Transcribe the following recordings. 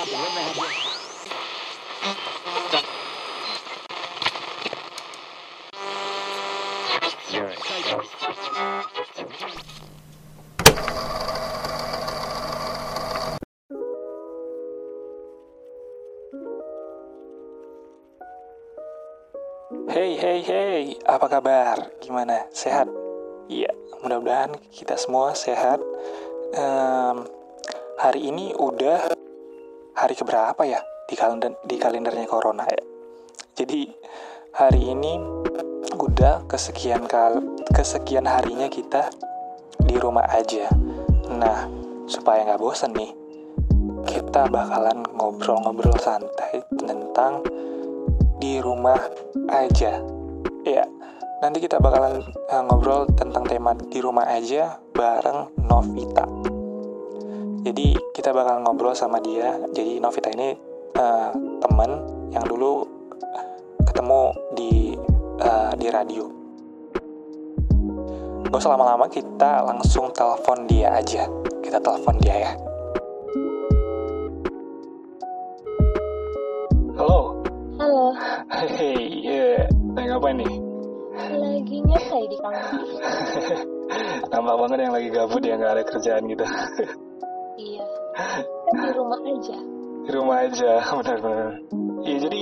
Hey hey hey, apa kabar? Gimana? Sehat? Iya, mudah-mudahan kita semua sehat. Em, hari ini udah hari keberapa ya di kalender di kalendernya corona ya? Jadi hari ini udah kesekian kal kesekian harinya kita di rumah aja. Nah, supaya nggak bosan nih, kita bakalan ngobrol-ngobrol santai tentang di rumah aja. Ya, nanti kita bakalan uh, ngobrol tentang tema di rumah aja bareng Novita. Jadi kita bakal ngobrol sama dia. Jadi Novita ini uh, temen yang dulu ketemu di uh, di radio. Gak usah lama-lama, kita langsung telepon dia aja. Kita telepon dia ya. Halo, Halo, Hei, ya, lagi ngapain nih? lagi nyantai di kamar. Nampak banget yang lagi gabut ya, nggak ada kerjaan gitu. Iya, kan di rumah aja. Di rumah aja, benar-benar. Iya, jadi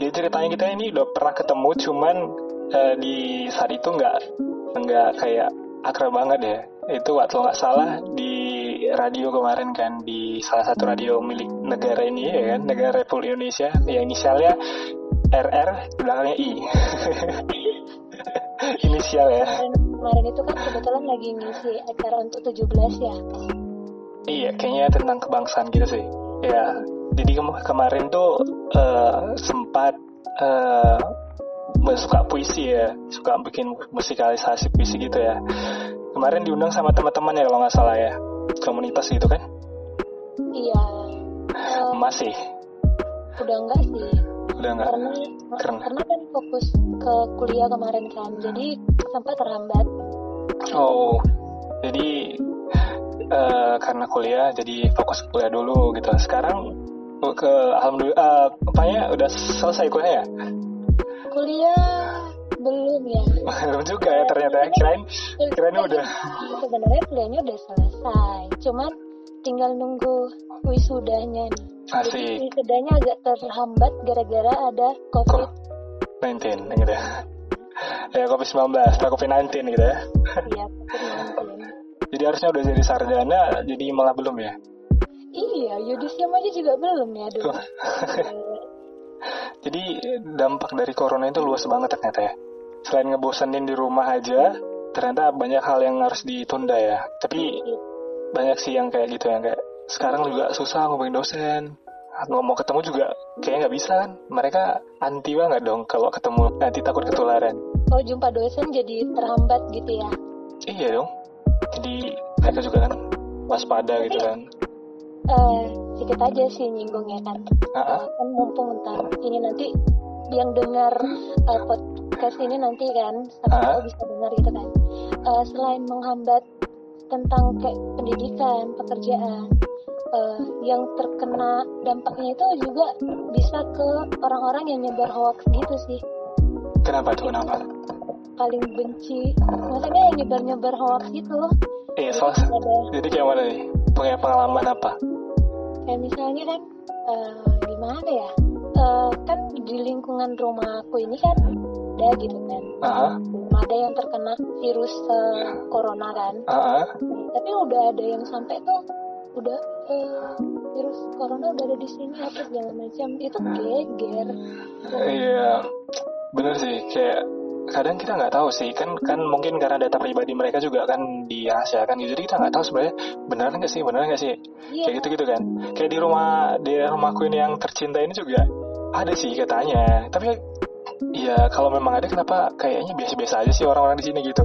ya ceritanya kita ini udah pernah ketemu, cuman eh, di saat itu nggak nggak kayak akrab banget ya. Itu waktu nggak salah di radio kemarin kan, di salah satu radio milik negara ini ya kan, negara Republik Indonesia, yang inisialnya RR, belakangnya I. Inisial ya. Kemarin, kemarin itu kan kebetulan lagi ngisi acara untuk 17 ya. Iya, kayaknya tentang kebangsaan gitu sih. Ya, jadi kem- kemarin tuh eh, sempat eh, suka puisi ya, suka bikin musikalisasi puisi gitu ya. Kemarin diundang sama teman-teman ya kalau nggak salah ya, komunitas gitu kan? Iya, eh, Masih, udah enggak sih. udah nggak? Karena, Keren. karena kan fokus ke kuliah kemarin kan, jadi sempat terhambat. Oh, jadi eh, karena kuliah jadi fokus kuliah dulu gitu. Sekarang ke alhamdulillah, apanya udah selesai kuliah ya? Kuliah belum ya. Belum juga ya ternyata. Kirain kirain udah. Sebenarnya kuliahnya udah selesai, cuman tinggal nunggu wisudanya nih. Asik. Wisudanya agak terhambat gara-gara ada COVID. 19 gitu ya. Ya COVID-19, setelah COVID-19 gitu ya. Iya, COVID-19. Jadi harusnya udah jadi sarjana, jadi malah belum ya. Iya, yudisium aja juga belum ya dulu. Jadi dampak dari corona itu luas banget ternyata ya. Selain ngebosenin di rumah aja, ternyata banyak hal yang harus ditunda ya. Tapi banyak sih yang kayak gitu yang kayak sekarang juga susah ngomongin dosen. Ngomong ketemu juga kayak nggak bisa kan. Mereka anti banget dong kalau ketemu nanti takut ketularan. Oh, jumpa dosen jadi terhambat gitu ya. Iya dong. Jadi mereka juga kan waspada gitu kan. Eh, sedikit aja sih nyinggungnya kan. Ah, ah. Eh, kan mumpung ntar ini nanti yang dengar eh, podcast ini nanti kan, siapa Ah. tahu bisa dengar gitu kan. Eh, selain menghambat tentang kayak pendidikan, pekerjaan, eh, yang terkena dampaknya itu juga bisa ke orang-orang yang nyebar hoax gitu sih. Kenapa tuh? Kenapa? Paling benci. Maksudnya yang nyebar-nyebar hoax gitu Iya, soal ada jadi kayak mana nih? Punya pengalaman apa? kayak misalnya kan eh, gimana ya? Eh, kan di lingkungan rumahku ini kan ada gitu kan belum ada yang terkena virus eh, corona kan. Ah. tapi udah ada yang sampai tuh udah eh, virus corona udah ada di sini apa segala macam. Itu geger. Iya, bener sih. Kayak kadang kita nggak tahu sih. Kan kan mungkin karena data pribadi mereka juga kan dirahasiakan gitu jadi kita nggak tahu sebenarnya beneran nggak sih beneran nggak sih? Iya. Kayak gitu gitu kan. Kayak di rumah di rumahku ini yang tercinta ini juga ada sih katanya. Tapi ya kalau memang ada kenapa kayaknya biasa-biasa aja sih orang-orang di sini gitu?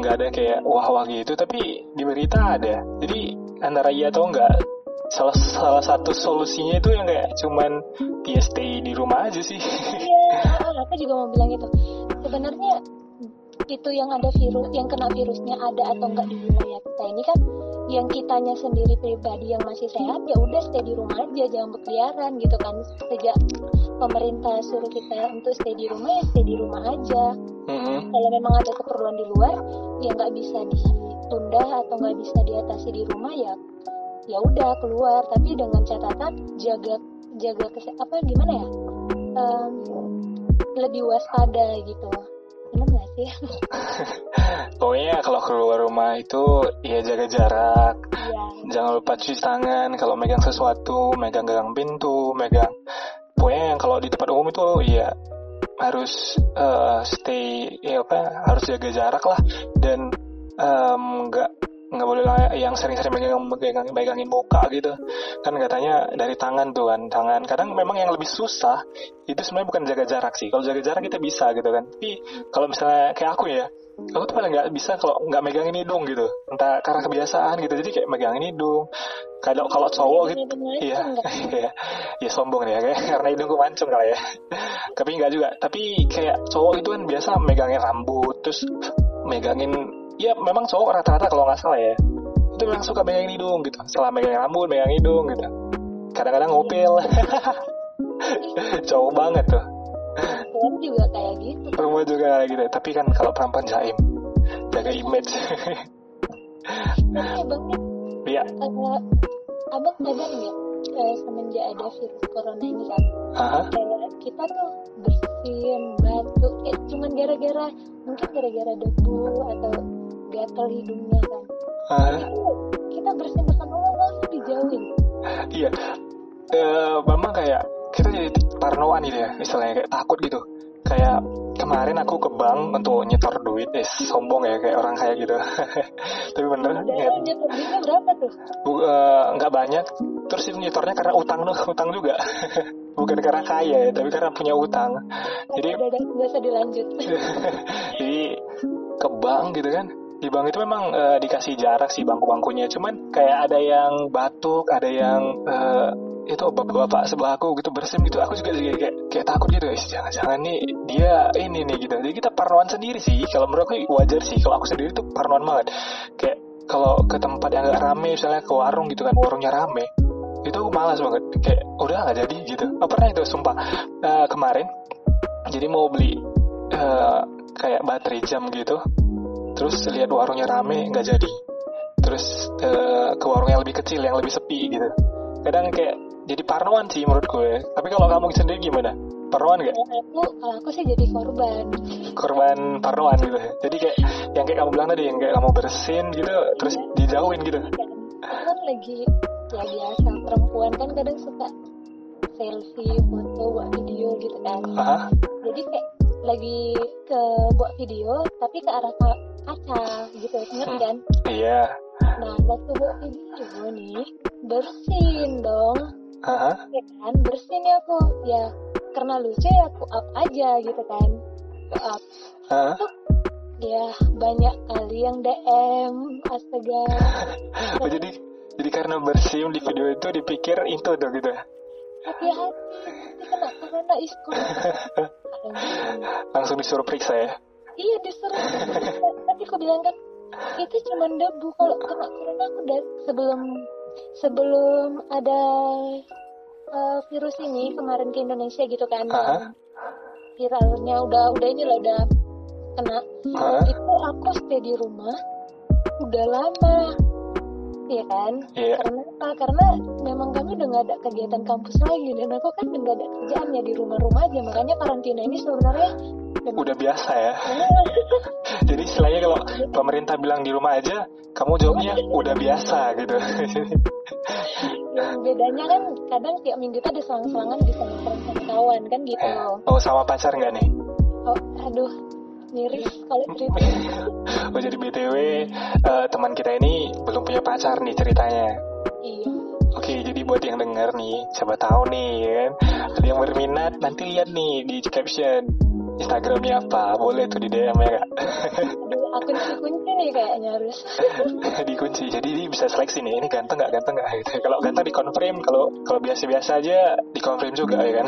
Nggak ada kayak wah-wah gitu tapi di berita ada. Jadi antara iya atau enggak salah salah satu solusinya itu yang kayak cuman dia stay di rumah aja sih. Iya, aku juga mau bilang itu. Sebenarnya itu yang ada virus, yang kena virusnya ada atau enggak di wilayah kita ini kan yang kitanya sendiri pribadi yang masih sehat ya udah stay di rumah aja jangan berkeliaran gitu kan. Sejak pemerintah suruh kita untuk stay di rumah ya stay di rumah aja. Mm-mm. kalau memang ada keperluan di luar ya nggak bisa ditunda atau nggak bisa diatasi di rumah ya ya udah keluar. Tapi dengan catatan jaga jaga kese- apa gimana ya? Em, lebih waspada gitu. Benar nggak sih? Pokoknya kalau keluar rumah itu ya jaga jarak, Iya, jangan lupa cuci tangan. Kalau megang sesuatu, megang gagang pintu, megang. Pokoknya yang kalau di tempat umum itu ya harus eh, stay ya apa harus jaga jarak lah. Dan nggak nggak boleh lah yang sering-sering megang megang megangin muka gitu. Kan katanya dari tangan tuh kan tangan. Kadang memang yang lebih susah itu sebenarnya bukan jaga jarak sih. Kalau jaga jarak kita bisa gitu kan. Tapi kalau misalnya kayak aku ya aku tuh paling nggak bisa kalau nggak megangin hidung gitu. Entah karena kebiasaan gitu. Jadi kayak megangin hidung. Kalau kalau cowok gitu Bener-bener iya. iya ya sombong nih ya kayak karena hidungku mancung kali ya. Tapi nggak juga. Tapi kayak cowok itu kan biasa megangin rambut terus megangin ya memang cowok rata-rata kalau nggak salah ya. Itu memang suka megangin hidung gitu. Setelah megangin rambut megangin hidung gitu. Kadang-kadang ngupil. Cowok banget tuh. Perempuan juga kayak gitu. Rumah juga kayak gitu. Tapi kan kalau perempuan jaim jaga image. Tapi abangnya iya. Abang sadar nggak? Eh, semenjak ada virus corona ini kan. Kayak kita tuh bersin batuk eh cuman gara-gara mungkin gara-gara debu atau gatel hidungnya kan kita bersin depan umum langsung dijauhin Iya, eh memang kayak kita jadi parnoan gitu ya, istilahnya kayak takut gitu. Kayak kemarin aku ke bank untuk nyetor duit, eh sombong ya kayak orang kaya gitu. Tapi bener, nyet, nyetor duitnya berapa tuh eh, nggak banyak. Terus itu nyetornya karena utang tuh, utang juga. Bukan karena kaya ya, tapi karena punya utang. Jadi nggak usah dilanjut jadi ke bank gitu kan di bank itu memang eh, dikasih jarak sih bangku-bangkunya. Cuman kayak ada yang batuk ada yang eh, itu bapak-bapak sebelah aku gitu bersin gitu. Aku juga jadi kayak, kayak takut gitu guys jangan-jangan nih dia ini nih gitu. Jadi kita parnoan sendiri sih. Kalau menurut aku wajar sih kalau aku sendiri tuh parnoan banget. Kayak kalau ke tempat yang rame misalnya ke warung gitu kan warungnya rame itu aku malas banget. Kayak udah nggak jadi gitu. Oh, pernah itu sumpah. Eh, kemarin jadi mau beli eh, kayak baterai jam gitu terus lihat warungnya rame nggak jadi. Terus eh, ke warung yang lebih kecil yang lebih sepi gitu. Kadang kayak jadi parnoan sih menurut gue. Tapi kalau kamu sendiri gimana? Parnoan nggak? Kalau aku kalau aku sih jadi korban. Korban parnoan gitu. Jadi kayak yang kayak kamu bilang tadi yang kayak kamu bersin gitu terus dijauhin gitu. Kan aku kan lagi ya biasa perempuan kan kadang suka selfie foto buat video gitu kan. Hah? jadi kayak lagi ke buat video tapi ke arah ka- kaca gitu ngerti kan? Iya. Nah waktu buat video nih bersin dong. Ya kan? Bersin ya aku. Ya karena lucu ya aku up aja gitu kan. Aku up. Hah? ya banyak kali yang DM astaga. Oh, jadi jadi karena bersin di video itu dipikir itu tuh gitu hati-hati. Nanti kena corona is corona langsung disuruh periksa ya? Iya disuruh. Tapi aku bilang kan itu cuma debu. Kalau kena corona aku dari sebelum sebelum ada eh, virus ini kemarin ke Indonesia gitu kan. Aha. viralnya udah udah ini lah udah kena. Hah? itu aku stay di rumah udah lama Iya kan? Iya. Karena apa? Karena memang kami udah nggak ada kegiatan kampus lagi dan aku kan udah nggak ada kerjaan ya di rumah-rumah aja. Makanya karantina ini sebenarnya udah biasa ya jadi istilahnya kalau pemerintah bilang di rumah aja kamu jawabnya udah biasa gitu yang bedanya kan kadang tiap minggu itu ada selang-selangan bisa nongkrong sama kawan kan gitu Eh, oh sama pacar nggak nih Oh, aduh, miris kalau cerita. oh jadi btw eh, teman kita ini belum punya pacar nih ceritanya iya. Oke, jadi buat yang denger nih, siapa tahu nih ya kan, ada yang berminat, nanti lihat nih di caption Instagramnya apa, boleh tuh di DM ya kak. Aduh, akun kunci nih kayaknya harus. Dikunci, jadi dia bisa seleksi nih, ini ganteng nggak ganteng nggak gitu. Kalau ganteng dikonfirm, kalau kalau biasa-biasa aja dikonfirm juga ya kan.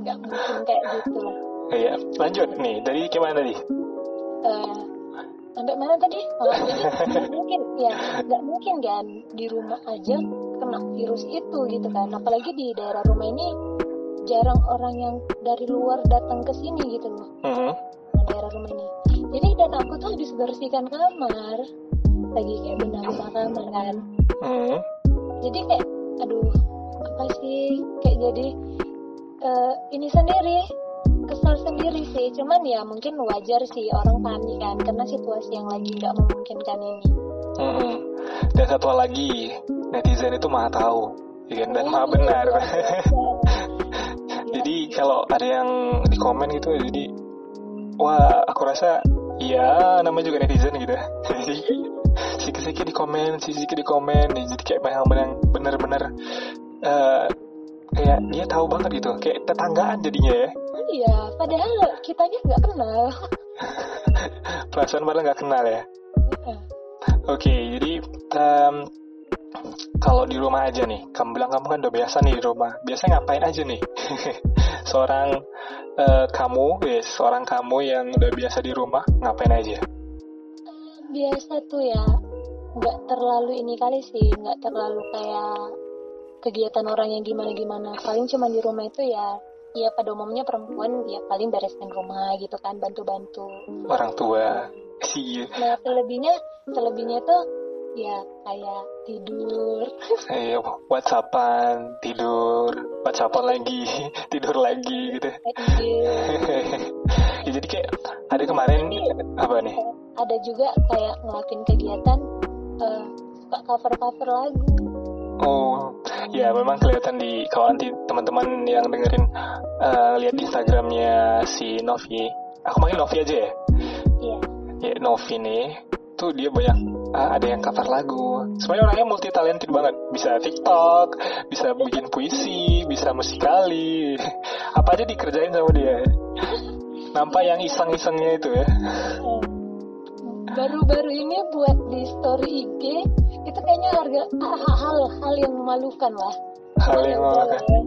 Nggak mungkin kayak gitu lah. Iya, lanjut nih, dari gimana tadi? Eh, sampai mana tadi? Oh, jadi mungkin. Ya nggak mungkin kan di rumah aja kena virus itu gitu kan. Apalagi di daerah rumah ini jarang orang yang dari luar datang ke sini gitu loh. Mhm. nah, daerah rumah ini. Jadi dan aku tuh habis bersihkan kamar. Lagi kayak benar-benar kamar kan. Mhm. jadi kayak aduh apa sih? Kayak jadi eh, ini sendiri kesal sendiri sih cuman ya mungkin wajar sih orang panik kan karena situasi yang lagi nggak memungkinkan ini Mhm. Dan satu lagi, netizen itu maha tahu, ya kan? dan maha iya, benar. jadi kalau ada yang di komen gitu, jadi wah aku rasa ya namanya juga netizen gitu. Jadi sikit-sikit di komen, sikit-sikit di komen, jadi kayak yang bener-bener eh, kayak dia tahu banget gitu, kayak tetanggaan jadinya ya. iya padahal kitanya nggak kenal Perasaan padahal nggak kenal ya. Iya. Oke, jadi em, kalau di rumah aja nih, kamu bilang kamu kan udah biasa nih di rumah. Biasanya ngapain aja nih? seorang eh, kamu, ya, seorang kamu yang udah biasa di rumah, ngapain aja? biasa tuh ya nggak terlalu ini kali sih nggak terlalu kayak kegiatan orang yang gimana-gimana paling cuma di rumah itu ya ya pada umumnya perempuan ya paling beresin rumah gitu kan bantu-bantu Orang tua. Iya. nah selebihnya selebihnya tuh ya kayak tidur Eh, whatsappan, tidur, whatsappan lagi, tidur lagi gitu. ide. ya, jadi kayak ada kemarin apa nih? ada juga kayak ngelakuin kegiatan eh, suka cover-cover lagu Oh, ya memang kelihatan di kalau nanti teman-teman yang dengerin eh, lihat di Instagramnya si Novi. Aku manggil Novi aja ya. iya Ya Novi nih, tuh dia banyak ah, ada yang cover lagu. Sebenarnya orangnya multi talented banget. Bisa TikTok, bisa bikin puisi, bisa musikali. Apa aja dikerjain sama dia. Nampak yang iseng-isengnya itu ya. Eh, baru-baru ini buat di story IG itu kayaknya harga hal-hal yang memalukan lah. Hal yang memalukan.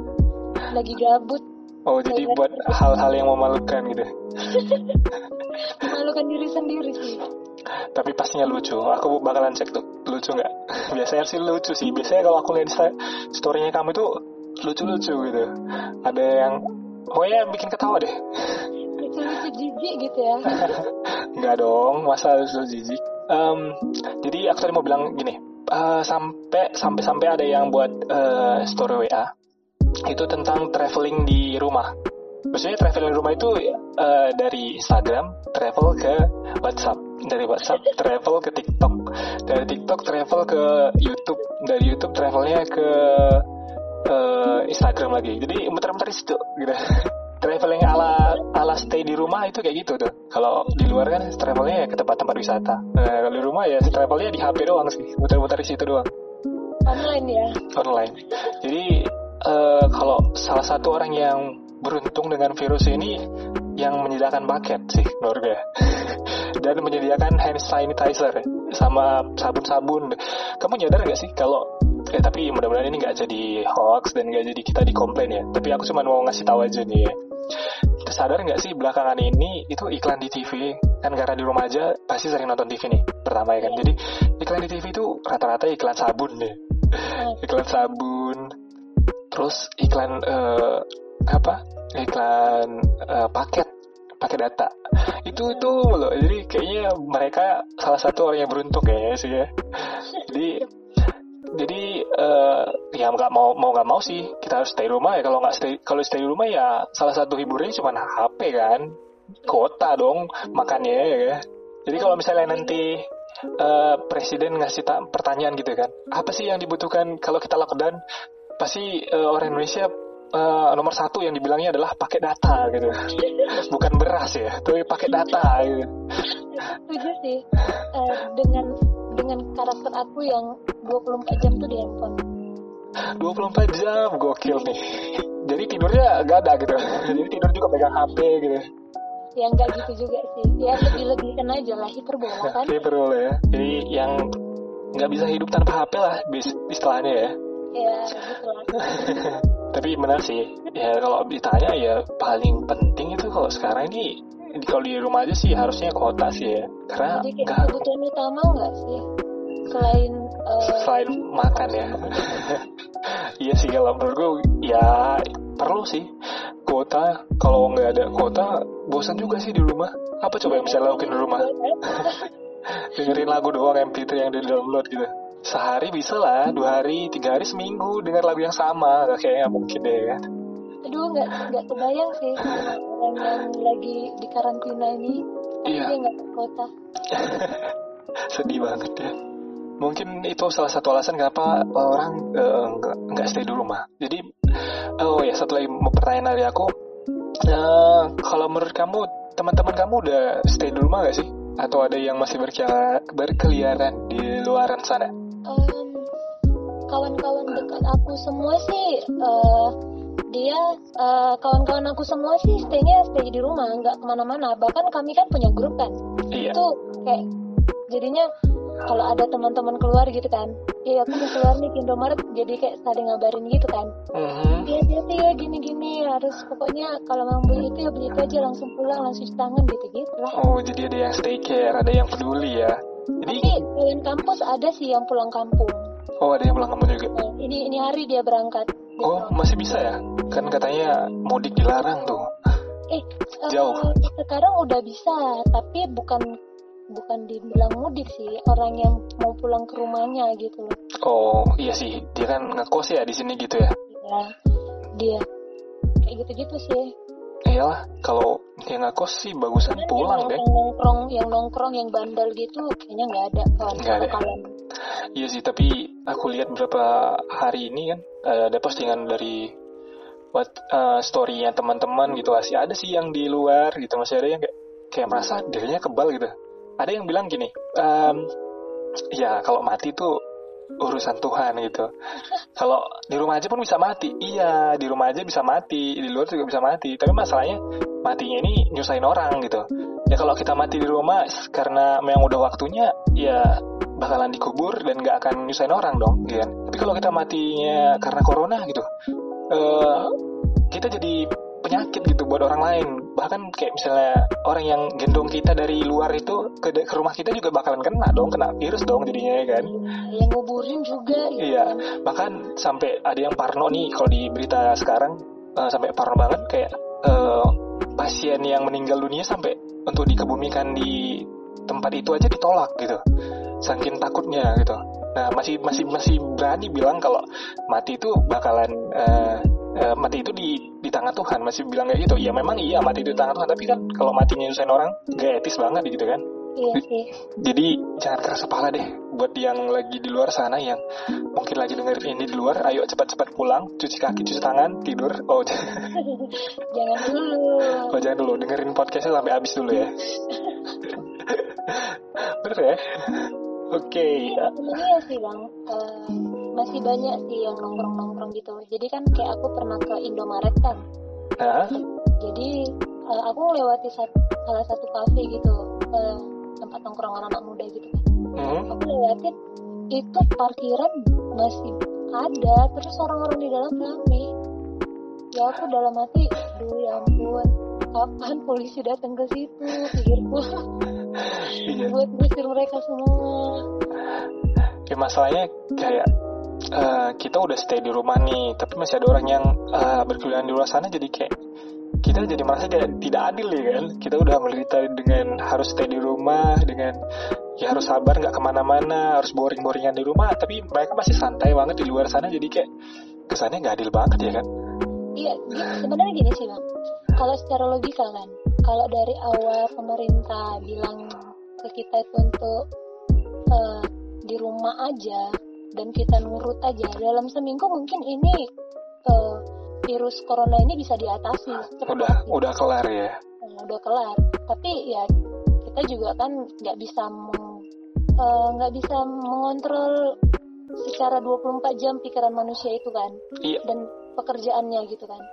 lagi gabut Oh, jadi buat hal-hal yang memalukan gitu. memalukan diri sendiri sih. Tapi pastinya lucu. Aku bakalan cek tuh. Lucu nggak? Biasanya sih lucu sih. Biasanya kalau aku lihat storynya kamu itu lucu-lucu gitu. Ada yang pokoknya bikin ketawa deh. Lucu-lucu jijik gitu ya. Nggak dong. Masa lucu jijik? Em, jadi aku tadi mau bilang gini eh, sampai sampai sampai ada yang buat eh, story WA itu tentang traveling di rumah. Maksudnya traveling di rumah itu eh, dari Instagram travel ke WhatsApp, dari WhatsApp travel ke TikTok, dari TikTok travel ke YouTube, dari YouTube travelnya ke eh, Instagram lagi. Jadi muter-muter situ gitu. traveling ala ala stay di rumah itu kayak gitu tuh. Kalau di luar kan travelnya ya ke tempat-tempat wisata. Nah, kalau di rumah ya travelnya di HP doang sih, muter-muter di situ doang online ya online. Jadi eh, kalau salah satu orang yang beruntung dengan virus ini yang menyediakan paket sih menurut gue. Dan menyediakan hand sanitizer sama sabun-sabun. Kamu nyadar gak sih kalau eh tapi mudah-mudahan ini nggak jadi hoax dan nggak jadi kita dikomplain ya. Tapi aku cuma mau ngasih tahu aja nih ya. Sadar nggak sih belakangan ini itu iklan di TV kan karena di rumah aja pasti sering nonton TV nih pertama ya kan. Jadi iklan di TV itu rata-rata iklan sabun deh. Iklan sabun terus iklan eh, apa? Iklan eh, paket paket data. Itu itu loh. Jadi kayaknya mereka salah satu orang yang beruntung kayaknya sih ya. Jadi jadi eh, ya nggak mau mau nggak mau sih. Kita harus stay rumah ya. Kalau nggak stay kalau stay rumah ya salah satu hiburannya cuma HP kan. Kota dong makannya ya kan? jadi kalau misalnya nanti eh, presiden ngasih ta- pertanyaan gitu kan apa sih yang dibutuhkan kalau kita lockdown? Pasti eh, orang Indonesia eh, nomor satu yang dibilangnya adalah pakai data gitu. Bukan beras ya tapi pakai data gitu. setuju sih. Eh, dengan dengan karakter aku yang 24 jam tuh di handphone. 24 jam gokil nih. Jadi tidurnya gak ada gitu. Jadi tidur juga pegang HP gitu. Ya nggak gitu juga sih. Ya lebih lebihkan aja lah hiperbola kan Hyper ya. Jadi yang nggak bisa hidup tanpa HP lah bis- istilahnya ya. Ya gitu tapi benar sih. Ya kalau ditanya ya paling penting itu kalau sekarang ini kalau di rumah aja sih harusnya kuota sih ya. Karena Jadi kayak kebutuhan utama nggak sih? Selain eh, selain makan ya. Iya sih kalau menurut gue ya perlu sih. Kuota kalau nggak ada kuota bosan juga sih di rumah. Apa coba yang bisa lakuin di rumah? Dengerin lagu doang MP3 yang di download gitu. Sehari bisa lah dua hari tiga hari seminggu. Dengar lagu yang sama kayaknya mungkin deh. kan aduh nggak nggak kebayang sih sama orang yang lagi di karantina ini. Tapi Iya. dia nggak ke kota. Sedih banget ya. Mungkin itu salah satu alasan kenapa orang eh, nggak nggak stay di rumah. Jadi oh ya satu lagi mau pertanyaan dari aku. Eh, kalau menurut kamu teman-teman kamu udah stay di rumah gak sih? Atau ada yang masih berkeliaran di luaran sana? Em, kawan-kawan dekat aku semua sih eh, dia eh, kawan-kawan aku semua sih stay-nya stay di rumah nggak ke mana-mana. Bahkan kami kan punya grup kan. Iya. Itu kayak jadinya kalau ada teman-teman keluar gitu kan. Ya aku mau keluar nih ke Indomaret jadi kayak saling ngabarin gitu kan. Mhm. dia hati ya gini-gini harus pokoknya kalau mau beli itu ya beli itu aja langsung pulang langsung cuci tangan gitu gitu lah. Oh jadi ada yang stay care ada yang peduli ya. Jadi tapi kawan kampus ada sih yang pulang kampung. Oh ada yang pulang kamu juga. Nah, ini ini hari dia berangkat oh masih bisa ya? Kan katanya mudik dilarang tuh. Eh eh, jauh. sekarang udah bisa tapi bukan bukan dibilang mudik sih. Orang yang mau pulang ke rumahnya gitu loh. Oh iya sih. Dia kan ngekos ya di sini gitu ya? Ya dia. Kayak gitu-gitu sih. Iyalah kalau dia ngekos sih bagusan Cuman pulang yang, deh. yang nongkrong yang nongkrong yang bandel gitu kayaknya nggak ada. Ada. kalian Iya sih, tapi aku lihat beberapa hari ini kan eh, ada postingan dari buat eh, story-nya teman-teman gitu masih ada sih yang di luar gitu masih ada yang kayak kayak merasa dirinya kebal gitu. Ada yang bilang gini, em, ya kalau mati tuh urusan Tuhan gitu. Kalau di rumah aja pun bisa mati. Iya, di rumah aja bisa mati, di luar juga bisa mati. Tapi masalahnya matinya ini nyusahin orang gitu. Ya kalau kita mati di rumah karena memang udah waktunya, ya bakalan dikubur dan nggak akan nyusahin orang dong, gitu kan. Tapi kalau kita matinya karena corona gitu, eh kita jadi penyakit gitu buat orang lain. Bahkan kayak misalnya orang yang gendong kita dari luar itu ke, ke rumah kita juga bakalan kena dong, kena virus dong jadinya ya kan. yang nguburin juga gitu Iya, kan. bahkan sampai ada yang parno nih kalau di berita sekarang eh, sampai parno banget kayak eh, pasien yang meninggal dunia sampai untuk dikebumikan di tempat itu aja ditolak gitu, saking takutnya gitu. Nah masih masih masih berani bilang kalau mati itu bakalan eh, eh, mati itu di di tangan Tuhan masih bilang kayak gitu. Ya memang iya mati itu di tangan Tuhan, tapi kan kalau matinya nyusahin orang gak etis banget gitu kan. iya sih Jadi jangan keras kepala deh buat yang lagi di luar sana yang mungkin lagi dengerin ini di luar, ayo cepat-cepat pulang, cuci kaki, cuci tangan, tidur. Oh, jangan dulu oh jangan dulu dengerin podcastnya sampai habis dulu ya. Bener ya? Oke. Iya, sebenarnya sih bang eh, masih banyak sih yang nongkrong nongkrong gitu jadi kan kayak aku pernah ke Indomaret kan Nah, jadi eh, aku melewati salah satu kafe gitu tempat nongkrongan anak muda gitu hmm, aku lewatin itu parkiran masih ada terus orang-orang di dalam rame. Ya aku dalam hati aduh ya ampun. Kapan polisi datang ke situ pikirku iya. buat ngusir mereka semua. Ya, masalahnya kayak eh, kita udah stay di rumah nih, tapi masih ada orang yang eh, berkeliaran di luar sana, jadi kayak kita jadi merasa tidak, tidak adil ya kan. Kita udah menderita dengan harus stay di rumah, dengan ya harus sabar nggak ke mana-mana, harus boring-boringan di rumah, tapi mereka masih santai banget di luar sana, jadi kayak kesannya nggak adil banget ya kan. Iya, gi- sebenarnya gini sih bang. Kalau secara logika kan, kalau dari awal pemerintah bilang ke kita itu untuk eh, di rumah aja dan kita nurut aja dalam seminggu mungkin ini eh, virus corona ini bisa diatasi cepat Udah udah kelar ya. Nah, udah kelar. Tapi ya kita juga kan nggak bisa eh, nggak bisa mengontrol secara 24 jam pikiran manusia itu kan. Iya. dan pekerjaannya gitu kan.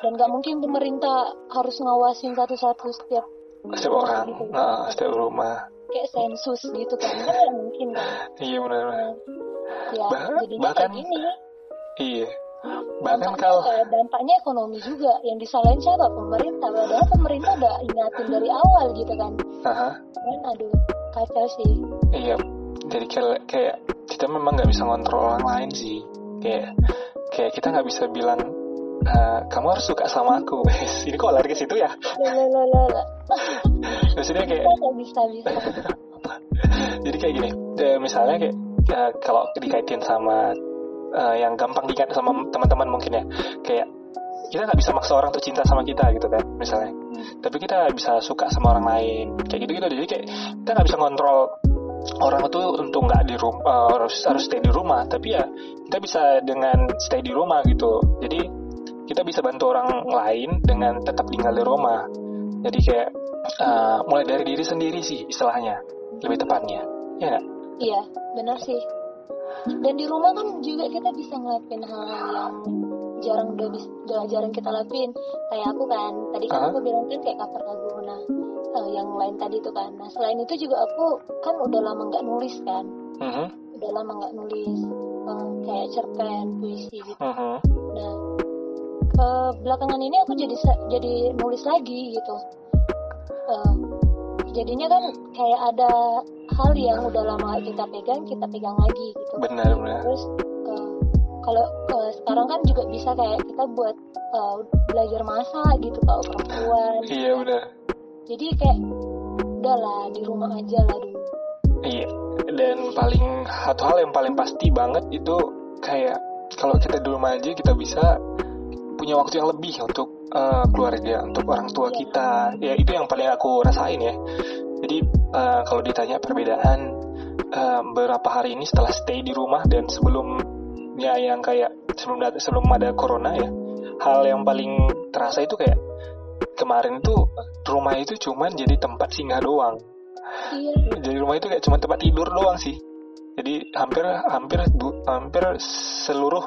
Dan nggak mungkin pemerintah harus ngawasin satu-satu setiap Setiap orang, gitu. nah, setiap rumah. kayak sensus gitu kan. Kan nggak mungkin kan. Iya benar. Nah, ya Bah- bahkan- gini. Iya. bahkan dampaknya, kalau eh, dampaknya ekonomi juga. Yang disalahin siapa? Pemerintah. Padahal pemerintah udah ingatin dari awal gitu kan. Aha, kan aduh kacau sih. Iya. Jadi kayak, kayak kita memang nggak bisa ngontrol orang lain sih. Kayak kayak kita nggak bisa bilang "Eh, kamu harus suka sama aku. Ini kok lari ke situ ya? Lalalala. maksudnya kayak Nggak bisa bisa. Jadi kayak gini eh, misalnya kayak eh, kalau dikaitin sama eh, yang gampang diingat sama teman-teman mungkin ya. Kayak kita nggak bisa maksa orang untuk cinta sama kita gitu kan misalnya. Tapi kita bisa suka sama orang lain kayak gitu gitu jadi kayak kita nggak bisa ngontrol orang itu untuk nggak di rumah harus harus stay di rumah. Tapi ya kita bisa dengan stay di rumah gitu. Jadi kita bisa bantu orang lain dengan tetap tinggal di rumah. Jadi kayak eh, mulai dari diri sendiri sih istilahnya lebih tepatnya. Ya nggak? Iya benar sih. Dan di rumah kan juga kita bisa ngelakuin hal-hal yang jarang udah bis, udah jarang kita lakuin. Kayak aku kan tadi kan aku bilang kan kayak cover lagu nah eh, yang lain tadi tuh kan. Nah selain itu juga aku kan udah lama nggak nulis kan. Mhm, udah lama nggak nulis eh, kayak cerpen puisi gitu. Mhm. nah ke belakangan ini aku jadi jadi nulis lagi gitu. Eh, jadinya kan kayak ada hal yang udah lama kita pegang kita pegang lagi gitu. Benar benar. Terus eh, kalau sekarang kan juga bisa kayak kita buat eh, belajar masak gitu kalau perempuan iya benar jadi kayak udahlah di rumah aja lah dulu Iya, dan paling satu hal yang paling pasti banget itu kayak kalau kita di rumah aja kita bisa punya waktu yang lebih untuk eh, keluarga, untuk orang tua Iya. kita. Ya itu yang paling aku rasain ya. Jadi eh, kalau ditanya perbedaan eh, beberapa hari ini setelah stay di rumah dan sebelumnya yang kayak sebelum sebelum ada corona ya, hal yang paling terasa itu kayak kemarin itu rumah itu cuman jadi tempat singgah doang. Iya. Jadi rumah itu kayak cuma tempat tidur doang sih. Jadi hampir hampir hampir seluruh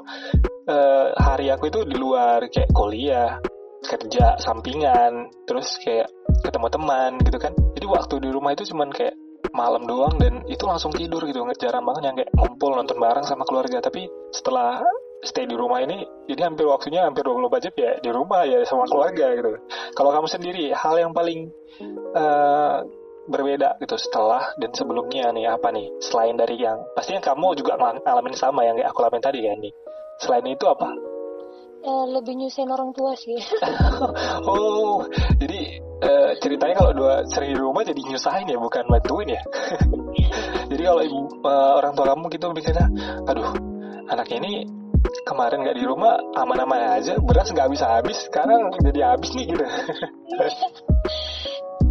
eh, hari aku itu di luar kayak kuliah kerja sampingan terus kayak ketemu teman gitu kan. Jadi waktu di rumah itu cuman kayak malam doang dan itu langsung tidur gitu. Jarang banget yang kayak ngumpul nonton bareng sama keluarga. Tapi setelah stay di rumah ini jadi hampir waktunya hampir 24 jam ya di rumah ya sama keluarga gitu. Kalau kamu sendiri hal yang paling eh, berbeda gitu setelah dan sebelumnya nih apa nih? Selain dari yang pastinya kamu juga ngal- ngalamin sama yang kayak aku alamin tadi kan nih. Selain itu apa? Eh, lebih nyusahin orang tua sih. Oh jadi eh, ceritanya kalau dua sering di rumah jadi nyusahin ya bukan bantuin ya. Jadi kalau ibu eh, orang tua kamu gitu mikirnya aduh anaknya ini kemarin nggak di rumah aman-aman aja beras nggak habis habis sekarang jadi habis nih gitu.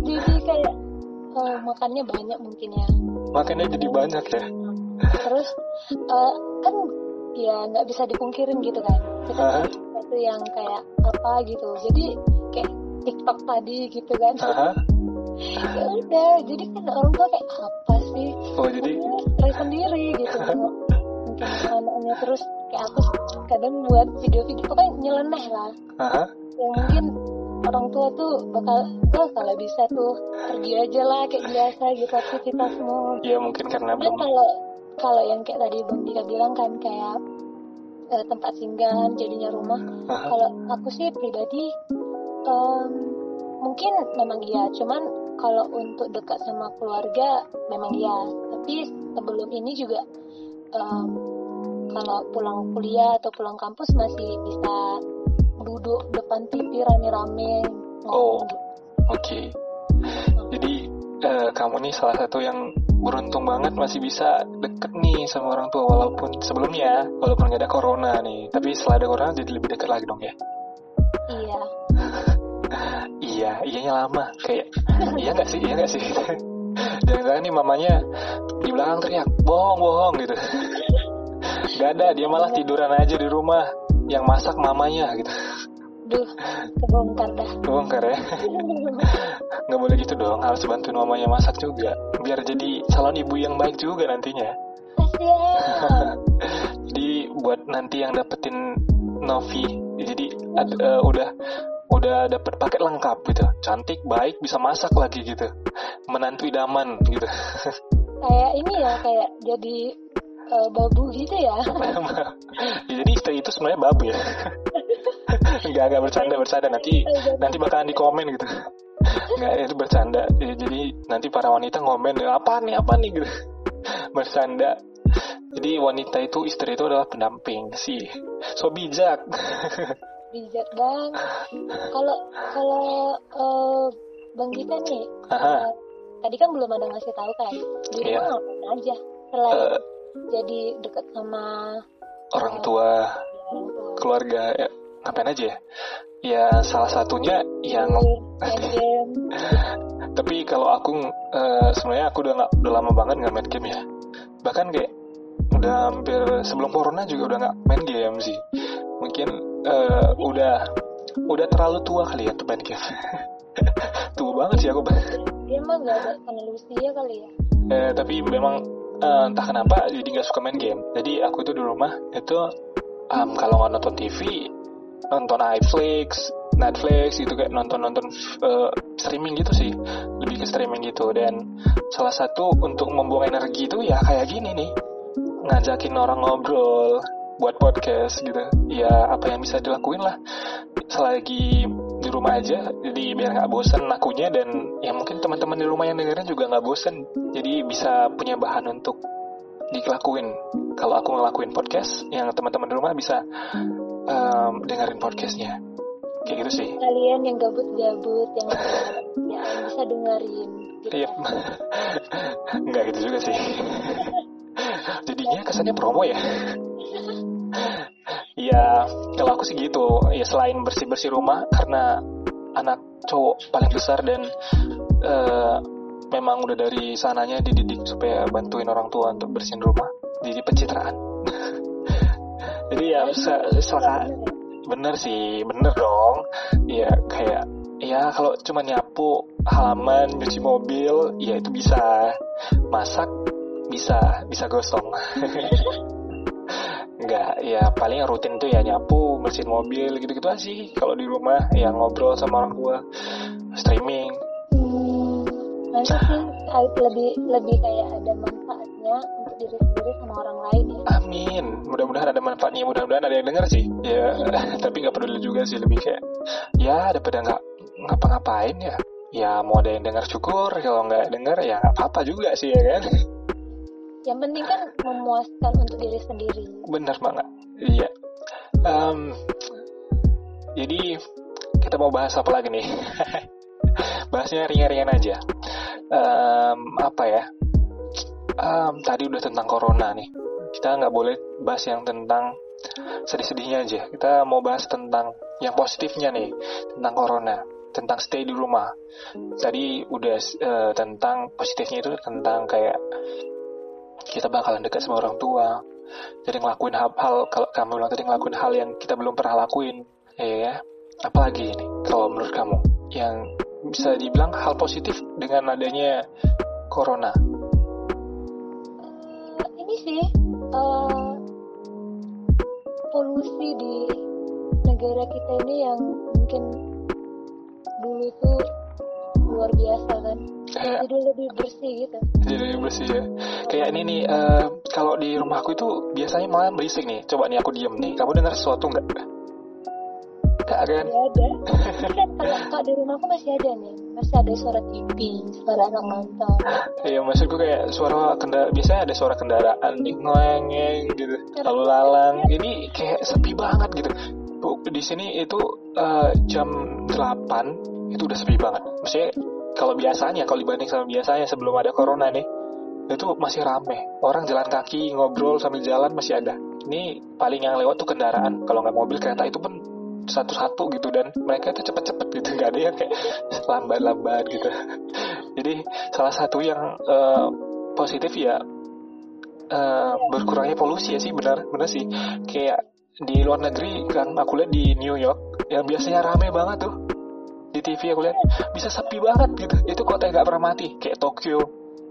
Jadi kayak eh, makannya banyak mungkin ya? Makanya jadi banyak ya. Terus eh, kan ya nggak bisa dipungkirin gitu kan? Kita Aha. cari sesuatu yang kayak apa gitu. Jadi TikTok tadi gitu kan. Ya udah jadi kan orang tua kayak apa sih? Oh jadi try sendiri gitu mungkin anaknya terus kayak aku kadang buat video-video pokoknya nyeleneh lah. Aha. yang mungkin orang tua tuh bakal oh kalau bisa tuh pergi aja lah kayak biasa gitu aktivitas semua ya mungkin karena belum kalau kalau yang kayak tadi bang Dika bilang kan kayak eh, tempat singgahan jadinya rumah kalau aku sih pribadi em, mungkin memang iya cuman kalau untuk dekat sama keluarga memang iya tapi sebelum ini juga em, kalau pulang kuliah atau pulang kampus masih bisa duduk depan TV rame-rame Oh. gitu. Oke. Jadi eh, kamu nih salah satu yang beruntung banget masih bisa deket nih sama orang tua walaupun sebelumnya walaupun nggak ada corona nih tapi setelah ada corona jadi lebih dekat lagi dong ya. iya Iya, iyanya lama kayak iya nggak sih, iya nggak sih. Jangan-jangan nih mamanya di belakang teriak bohong bohong gitu. Gak ada, dia malah tiduran aja di rumah yang masak mamanya gitu. duh kebongkar dah Bongkar ya. nggak boleh gitu dong harus bantuin mamanya masak juga biar jadi calon ibu yang baik juga nantinya jadi buat nanti yang dapetin Novi jadi ad- eh, udah udah dapet paket lengkap gitu. Cantik baik bisa masak lagi gitu. Menantu idaman gitu. Kayak ini ya kayak jadi uh, babu gitu ya. Ya, jadi istri itu sebenarnya babu ya. Nggak nggak bercanda bercanda. Nanti nanti bakalan di komen gitu. Nggak itu bercanda. Ya, jadi nanti para wanita ngomen apa nih apa nih? gitu. Bercanda. Jadi wanita itu istri itu adalah pendamping sih so bijak bijak bang kalau kalau uh, bang Gita nih uh, tadi kan belum ada ngasih tahu kan? Di rumah yeah. ngapain aja? Selain uh, jadi dekat sama orang tua, uh, orang tua. keluarga ya, ngapain aja ya? Ya salah satunya yang tapi kalau aku uh, sebenarnya aku udah gak, udah lama banget nggak main game ya. Bahkan kayak udah hampir sebelum corona juga udah nggak main game sih mungkin uh, udah udah terlalu tua kali ya tuh main game tua banget sih aku. Dia mah nggak ada kenal usia kali ya. Eh, tapi memang uh, entah kenapa jadi nggak suka main game. Jadi aku tuh di rumah itu um, kalau nggak nonton TV nonton Netflix Netflix gitu kayak nonton-nonton uh, streaming gitu sih. Lebih ke streaming gitu. Dan salah satu untuk membuang energi itu ya kayak gini nih. Ngajakin orang ngobrol buat podcast gitu. Ya apa yang bisa dilakuin lah. Selagi di rumah aja jadi biar nggak bosen akunya dan ya mungkin teman-teman di rumah yang dengerin juga nggak bosen. Jadi bisa punya bahan untuk dilakuin. Kalau aku ngelakuin podcast yang teman-teman di rumah bisa um, dengerin podcastnya. Kayak gitu sih. Kalian yang gabut-gabut yang ya bisa dengerin gitu. Iya. nggak gitu juga sih. Jadinya kesannya promo ya ya kalau aku sih gitu. Ya selain bersih bersih rumah karena anak cowok paling besar dan uh, memang udah dari sananya dididik supaya bantuin orang tua untuk bersihin rumah jadi pencitraan. Jadi ya selaka bener sih bener dong. Ya kayak ya kalau cuma nyapu halaman cuci mobil ya itu bisa. Masak bisa bisa gosong Enggak, ya paling rutin tuh ya nyapu, bersihin mobil gitu-gitu aja sih. Kalau di rumah ya ngobrol sama orang tua, streaming. Hmm, nanti sih lebih lebih kayak ada manfaatnya untuk diri sendiri sama orang lain ya. Amin. Mudah-mudahan ada manfaatnya, mudah-mudahan ada yang denger sih. Ya, tapi nggak peduli juga sih lebih kayak ya daripada nggak ngapa-ngapain ya. Ya mau ada yang dengar syukur, kalau nggak denger ya nggak apa-apa juga sih ya kan. Yang penting kan memuaskan untuk diri sendiri. Benar banget. Iya. Um, jadi kita mau bahas apa lagi nih? Bahasnya ringan-ringan aja. Um, apa ya? Um, tadi udah tentang corona nih. Kita nggak boleh bahas yang tentang sedih-sedihnya aja. Kita mau bahas tentang yang positifnya nih, tentang corona, tentang stay di rumah. Tadi udah uh, tentang positifnya itu tentang kayak kita bakalan dekat sama orang tua jadi ngelakuin hal-hal kalau kamu bilang tadi ngelakuin hal yang kita belum pernah lakuin ya, ya. apalagi ini kalau menurut kamu yang bisa dibilang hal positif dengan adanya corona uh, ini sih uh, polusi di negara kita ini yang mungkin dulu itu luar biasa kan kayak, jadi lebih bersih gitu jadi lebih bersih ya kayak ini nih uh, kalau di rumahku itu biasanya malam berisik nih coba nih aku diem nih kamu dengar sesuatu nggak Gak kan? ada. kan kalau, kalau di rumahku masih ada nih, masih ada suara TV, suara anak nonton. Iya, maksudku kayak suara kendara, biasanya ada suara kendaraan nih ngengeng gitu, lalu lalang. Ini kayak sepi banget gitu. Di sini itu uh, jam 8 itu udah sepi banget. Maksudnya kalau biasanya, kalau dibanding sama biasanya sebelum ada corona nih, itu masih rame. Orang jalan kaki, ngobrol sambil jalan masih ada. Ini paling yang lewat tuh kendaraan. Kalau nggak mobil, kereta itu pun satu-satu gitu dan mereka itu cepet-cepet gitu nggak ada yang kayak lambat-lambat gitu jadi salah satu yang uh, positif ya uh, berkurangnya polusi ya sih benar benar sih kayak di luar negeri kan aku lihat di New York yang biasanya rame banget tuh. Di TV aku lihat bisa sepi banget gitu. Itu kota yang gak pernah mati kayak Tokyo.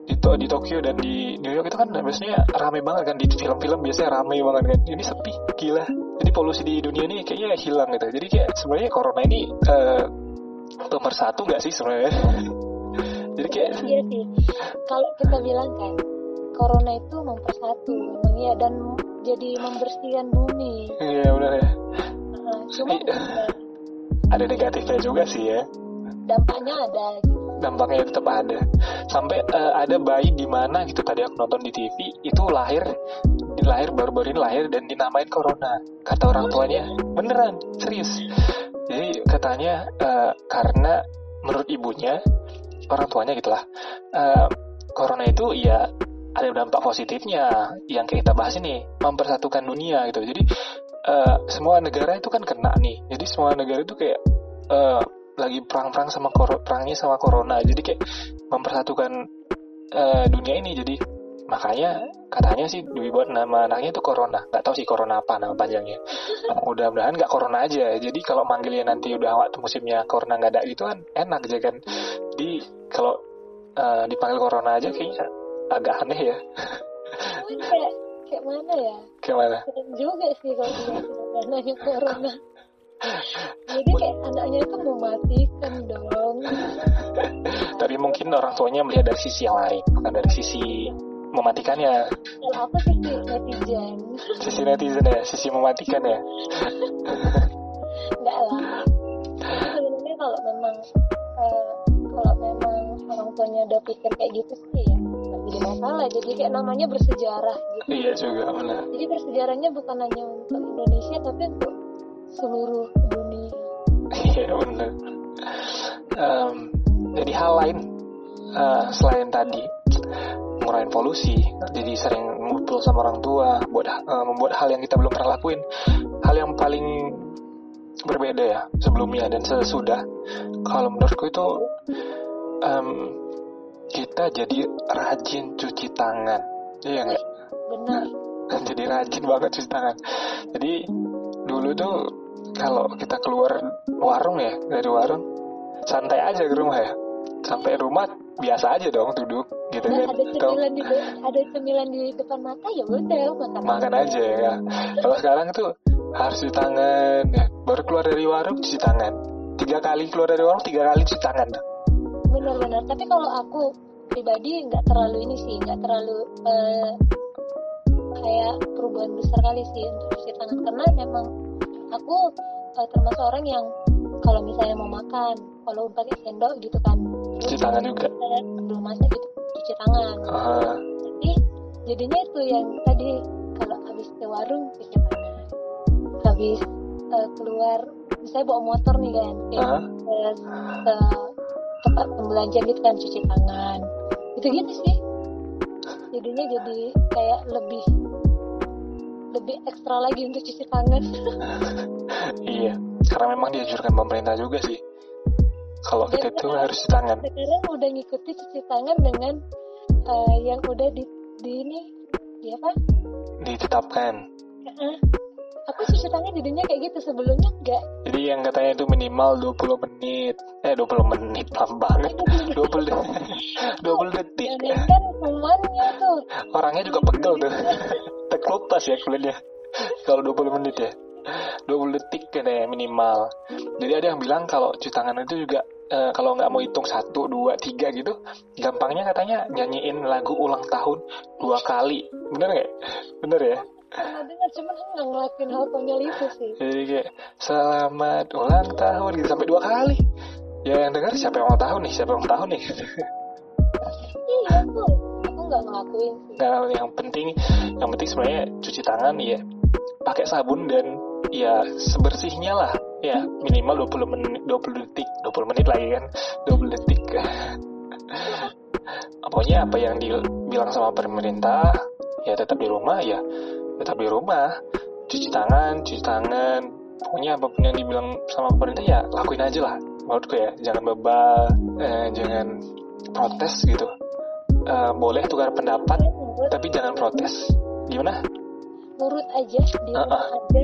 Di, di Tokyo dan di New York itu kan biasanya rame banget kan. Di film-film biasanya rame banget kan. Ini sepi gila. Jadi polusi di dunia ini kayaknya hilang gitu. Jadi kayak sebenarnya corona ini uh, nomor satu nggak sih sebenarnya? Jadi kayak iya sih. Kalau kita bilang kan corona itu mempersatu memang ya dan jadi membersihkan bumi. Iya benar ya. Nah, cuma Iya. ada negatifnya juga sih ya. Dampaknya ada gitu. dampaknya tetap ada. Sampai eh, ada bayi di mana gitu tadi aku nonton di TV itu lahir lahir baru-baru ini lahir dan dinamain corona. Kata orang tuanya beneran serius. Jadi katanya eh, karena menurut ibunya orang tuanya gitulah eh, corona itu ya ada dampak positifnya yang kita bahas ini mempersatukan dunia gitu. Jadi eh, semua negara itu kan kena nih. Jadi semua negara itu kayak eh, lagi perang-perang sama kor- perangnya sama corona. Jadi kayak mempersatukan eh, dunia ini. Jadi makanya katanya sih dibuat nama anaknya itu corona. Nggak tahu sih corona apa nama panjangnya. Mudah-mudahan nggak corona aja. Jadi kalau manggilnya nanti udah waktu musimnya corona nggak ada gitu kan enak aja kan. Di kalau eh, dipanggil corona aja kayaknya agak aneh ya. Kayak kayak mana ya? Gimana keren juga sih kalau dia anaknya corona. Jadi kayak anaknya itu mematikan dong. Tapi mungkin orang tuanya melihat dari sisi yang lain bukan dari sisi mematikannya. Kalau aku sih si netizen. Sisi netizen ya sisi mematikan ya. Enggak lah. Sebenarnya kalau memang eh, kalau memang orang tuanya udah pikir kayak gitu sih jadi masalah jadi kayak namanya bersejarah gitu. Iya juga benar. Jadi bersejarahnya bukan hanya untuk Indonesia tapi untuk seluruh dunia. Iya benar. Em, jadi hal lain eh, selain tadi ngurangin polusi jadi sering ngumpul sama orang tua buat eh, membuat hal yang kita belum pernah lakuin. Hal yang paling berbeda ya sebelumnya dan sesudah. Kalau menurutku itu em, kita jadi rajin cuci tangan. Iya nggak? Benar. Jadi rajin banget cuci tangan. Jadi dulu tuh kalau kita keluar warung ya dari warung santai aja ke rumah ya. Sampai rumah biasa aja dong duduk gitu nah, kan. ada cemilan di ada cemilan di depan mata ya udah makan makan aja ya. Kalau sekarang tuh harus cuci tangan ya. Baru keluar dari warung cuci tangan. Tiga kali keluar dari warung tiga kali cuci tangan benar-benar. Tapi kalau aku pribadi nggak terlalu ini sih nggak terlalu eh, kayak perubahan besar kali sih untuk cuci tangan karena memang aku eh, termasuk orang yang kalau misalnya mau makan kalau pakai sendok gitu kan cuci tangan juga? belum masak gitu cuci tangan. Ah, tapi jadinya itu yang tadi kalau habis ke warung cuci tangan habis eh, keluar misalnya bawa motor nih kan kayak ah. ke, ke tempat pembelanjaan gitu kan cuci tangan. Gitu gitu sih. Jadinya jadi kayak lebih lebih ekstra lagi untuk cuci tangan. Iya. Karena memang dianjurkan pemerintah juga sih. Kalau kita tuh harus cuci tangan. Sekarang udah ngikuti cuci tangan dengan eh, yang udah di, di ini di apa? Ditetapkan. Eh, aku cuci tangan jadinya kayak gitu sebelumnya enggak Jadi yang katanya itu minimal 20 menit. Eh 20 menit lama banget. 20 de- 20 detik. jangan kan kumannya tuh Orangnya juga pegel tuh. Terkelupas ya kulitnya. Kalau 20 menit ya. 20 detik katanya minimal. Jadi ada yang bilang kalau cuci tangan itu juga eh, kalau nggak mau hitung satu, dua, tiga gitu, gampangnya katanya nyanyiin lagu ulang tahun dua kali. Bener nggak? Bener ya? Pernah dengar cuman aku nggak ngelakuin hal konyol itu sih. Jadi kayak selamat ulang tahun gitu sampai dua kali. Ya yang dengar siapa yang ulang tahun nih? Siapa yang ulang tahun nih? iya aku aku nggak ngelakuin sih. Nah, yang penting yang penting sebenarnya cuci tangan ya. Pakai sabun dan ya sebersihnya lah. Ya minimal 20 menit 20 detik. 20 menit lagi kan? 20 detik. Pokoknya apa yang dibilang sama pemerintah ya tetap di rumah ya tetap di rumah. Cuci tangan cuci tangan. Pokoknya apa pun yang dibilang sama pemerintah ya lakuin aja lah. Menurutku ya jangan bebal eh, jangan protes gitu. Eh, boleh tukar pendapat nurut tapi jangan protes. Gimana? Nurut aja di rumah Uh-uh. aja.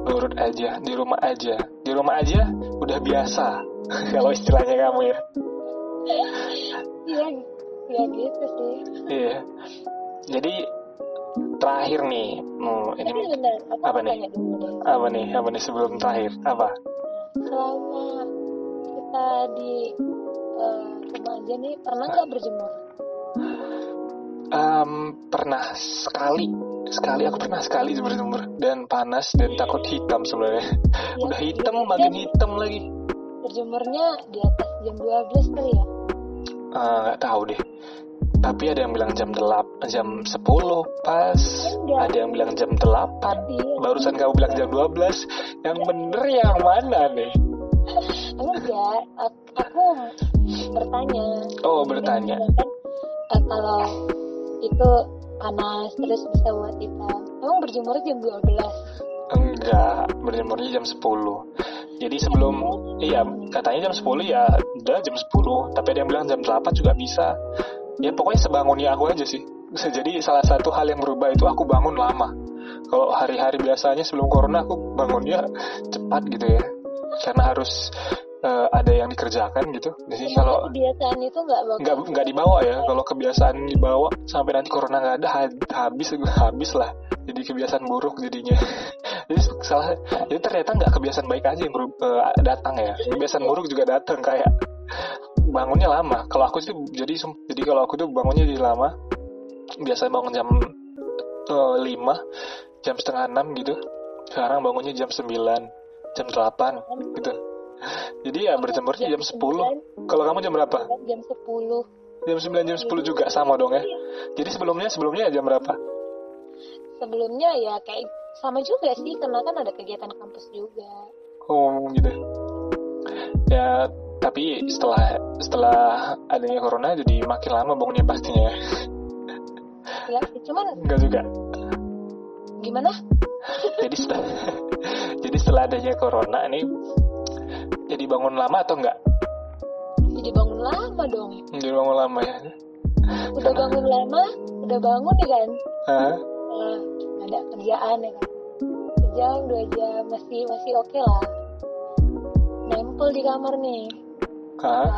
Nurut aja di rumah aja. Di rumah aja udah biasa kalau istilahnya kamu ya. Iya iya gitu sih. Iya. Jadi terakhir nih. Mau ini. Tapi aku apa mau nih? dulu apa nih? Apa nih sebelum terakhir? Apa? Selama kita di rumah aja nih pernah nggak berjemur? Em, pernah sekali. Sekali aku pernah sekali berjemur. Dan panas dan takut hitam sebenarnya. Ya, udah hitam biasanya makin hitam lagi. berjemurnya di atas jam 12 kali ya? Eh, nggak tahu deh tapi ada yang bilang jam 8 jam 10 pas. Enggak. ada yang bilang jam 8 Iya. barusan kamu bilang jam 12 yang bener yang mana nih? Enggak ak- aku bertanya. Oh bertanya. Kan eh, kalau itu panas terus bisa buat hitam emang berjemur jam 12 enggak berjemurnya jam 10 jadi sebelum iya katanya jam 10 ya udah jam 10 tapi ada yang bilang jam 8 juga bisa ya pokoknya sebangunnya aku aja sih. Jadi salah satu hal yang berubah itu aku bangun lama. Kalau hari-hari biasanya sebelum corona aku bangunnya cepat gitu ya. Karena harus eh, ada yang dikerjakan gitu. Jadi kalau kebiasaan itu nggak bakal nggak nggak dibawa ya. Kalau kebiasaan dibawa sampai nanti corona nggak ada ha- habis habis lah. Jadi kebiasaan buruk jadinya. Jadi salah jadi ternyata nggak kebiasaan baik aja yang beru- eh, datang ya. Kebiasaan buruk juga datang kayak bangunnya lama. Kalau aku sih jadi jadi kalau aku tuh bangunnya jadi lama. Biasa bangun jam eh, 5 jam setengah enam gitu. Sekarang bangunnya jam 9 jam 8 gitu. Jadi ya berjemurnya jam 10 kalau kamu jam berapa? Jam 10 Jam 9 jam 10 juga sama dong ya. Jadi sebelumnya sebelumnya jam berapa? sebelumnya ya kayak sama juga sih karena kan ada kegiatan kampus juga. Oh gitu. Ya tapi setelah setelah adanya corona jadi makin lama bangunnya pastinya. ya cuman Enggak juga. gimana Jadi setelah jadi setelah adanya corona ini jadi bangun lama atau enggak? jadi bangun lama dong Jadi bangun lama ya. udah bangun lama udah bangun ya kan? Eh, ada kerjaan ya kan sejam dua jam masih masih oke lah nempel di kamar nih Hah?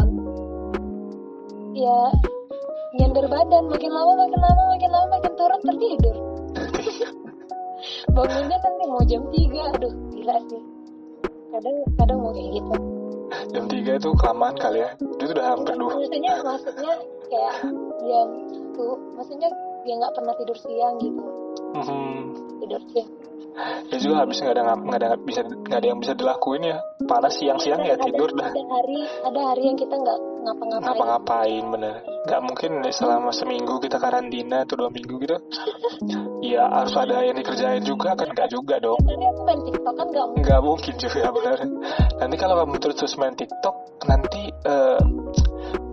ya nyender badan makin lama makin lama makin lama makin turun tertidur bangunnya nanti mau jam 3 aduh gila sih kadang kadang mau kayak gitu Jam 3 itu kelamaan kali ya. Itu udah hampir dua. maksudnya maksudnya kayak jam tuh maksudnya ya nggak pernah tidur siang gitu Hmm. tidur siang Ya juga habis nggak ada nggak ada bisa nggak ada yang bisa dilakuin ya. Panas siang-siang ya Ada- tidur dah. ada hari ada hari yang kita nggak ngapa-ngapain. Ngapa-ngapain bener. Nggak mungkin selama seminggu kita karantina atau dua minggu gitu. Ya harus ada yang dikerjain juga kan nggak juga dong. Kan nggak mungkin juga bener. Nanti kalau kamu terus terus main tiktok nanti eh,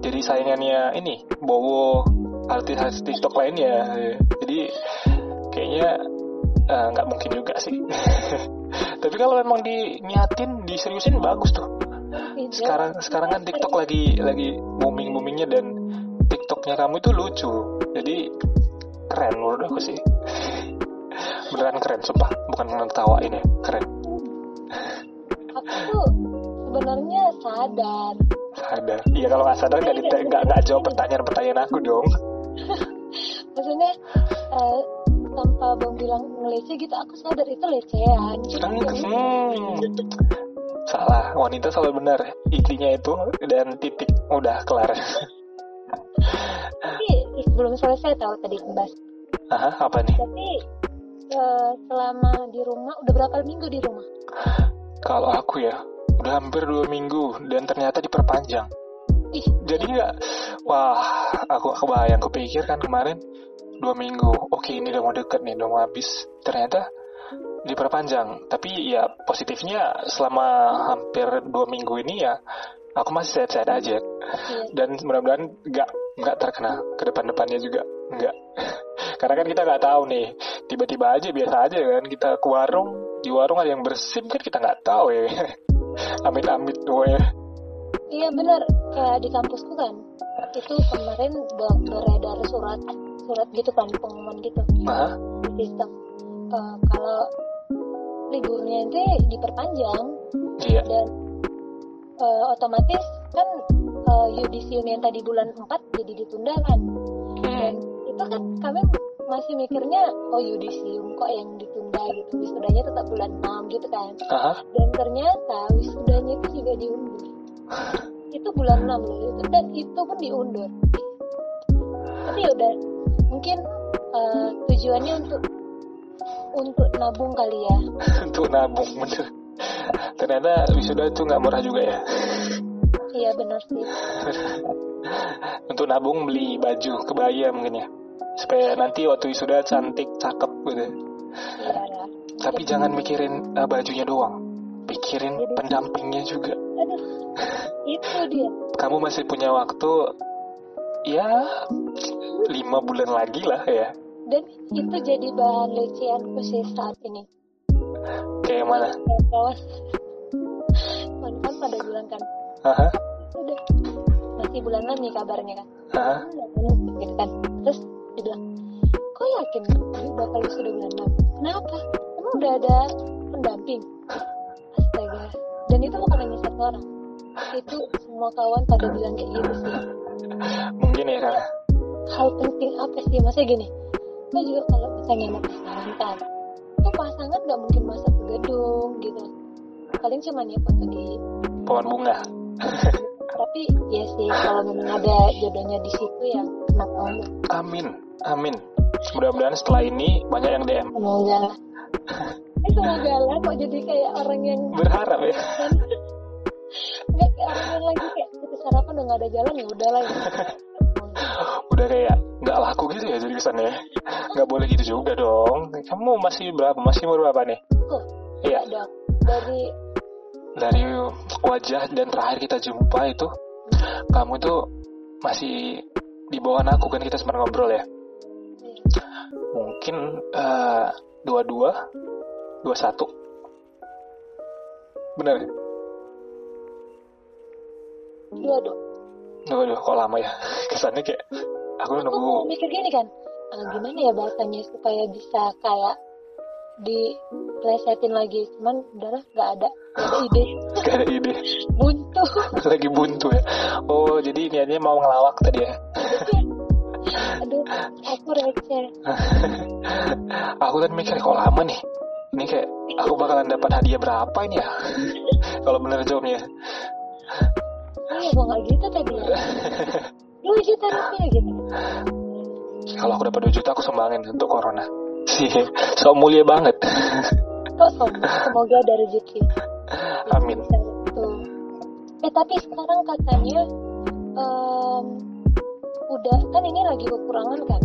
jadi saingannya ini Bowo artis-artis tiktok lainnya. Jadi kayaknya eh, nggak mungkin juga sih. Tapi kalau memang diniatin diseriusin bagus tuh. Tidak. sekarang sekarang kan TikTok lagi lagi booming boomingnya dan TikToknya kamu itu lucu. Jadi keren menurut aku sih. Beneran keren sumpah. Bukan ngetawain ya keren. Aku tuh sebenarnya sadar. Sadar? Iya kalau nggak sadar nggak nggak jawab pertanyaan pertanyaan aku dong. Maksudnya eh, tanpa bang bilang ngelece gitu aku sadar itu lecehan. Ya hmm. salah wanita selalu benar intinya itu dan titik udah kelar. Tapi belum selesai tahu tadi bahas Aha, apa nih? Tapi eh, selama di rumah udah berapa minggu di rumah? Kalau aku ya udah hampir dua minggu dan ternyata diperpanjang. Ih jadi nggak wah aku kebayang kepikir kan kemarin dua minggu. Oke ini udah mau deket nih udah mau habis. Ternyata diperpanjang. Tapi ya positifnya selama hampir dua minggu ini ya aku masih sehat-sehat aja. Iya. dan mudah-mudahan nggak nggak terkena ke depan-depannya juga. Nggak. Karena kan kita nggak tahu nih tiba-tiba aja biasa aja kan kita ke warung di warung ada yang bersin kan kita nggak tahu ya. Amit-amit pokoknya iya benar. Kayak di kampusku kan itu kemarin ber- beredar surat surat gitu kan pengumuman gitu. Nah sistem. Eh, kalau liburnya itu diperpanjang. Iya. Dan eh, otomatis kan eh, yudisium yang tadi bulan 4 jadi ditunda kan. Dan hmm. itu kan kami masih mikirnya oh yudisium kok yang ditunda gitu. Wisudanya tetap bulan 6 gitu kan. Aha. dan ternyata wisudanya itu juga diundur. Itu bulan 6 loh itu dan itu pun diundur. Tapi ya udah mungkin uh, tujuannya untuk untuk nabung kali ya. Untuk nabung bener. Ternyata wisuda itu nggak murah juga ya. Iya benar sih. Untuk nabung beli baju kebaya mungkin ya. Supaya nanti waktu wisuda cantik cakep gitu. Iya ya. tapi Jadi, jangan mikirin uh, bajunya doang. Pikirin Jadi- pendampingnya juga. Aduh itu dia. Kamu masih punya waktu ya lima bulan lagi lah ya. Dan itu jadi bahan lecehanku sih saat ini. Kayak mana? Kawan kan pada bilang kan Aha, udah masih bulanan nih kabarnya kan. Aha. gitu kan. Terus dibilang kok yakin tapi bakal sudah bulan enam kenapa? Emang udah ada pendamping? Astaga. Dan itu bukan hanya satu orang itu semua kawan pada bilang kayak gitu sih. Mungkin ya kan hal penting apa sih? Maksudnya gini lo juga kalau misalnya mau pasangan kan tuh pasangan nggak mungkin masuk ke gedung gitu. Paling cuma ya foto di pohon bunga. Tapi ya sih kalau memang ada jodohnya di situ ya kenapa amin amin. Mudah-mudahan setelah ini banyak yang DM semoga. Lah eh semoga lah kok jadi kayak orang yang berharap ya nggak kayak orang lagi kayak kita sarapan udah nggak ada jalan ya udahlah ya. Udah kayak nggak laku gitu ya jadi kesannya ya. nggak boleh gitu juga dong. Kamu masih berapa masih umur berapa nih? Iya. dong. Dari dari wajah dan terakhir kita jumpa itu kamu itu masih di bawah aku kan kita sempat ngobrol ya? Mungkin eh, dua dua dua satu bener ya? Dua dong dua dua kok lama ya? Kesannya kayak aku aku nunggu. mau mikir gini kan ah, gimana ya bahasanya supaya bisa kayak diplesetin lagi. Cuman udahlah nggak ada. Nggak ada ide. Gak ada ide. Buntu. Lagi buntu ya? Oh jadi niatnya mau ngelawak tadi ya? Aduh aku receh. Aku kan mikir kok lama nih? Ini kayak aku bakalan dapat hadiah berapa ini ya? Kalau bener jawabnya oh ya nggak gitu tadi. Ya dua juta rupiah gitu kalau aku dapat 2 juta aku sumbangin untuk corona. Sih so mulia banget. Kok sombong semoga ada rezeki. Amin. Gitu. eh tapi sekarang katanya em, udah kan ini lagi kekurangan kan?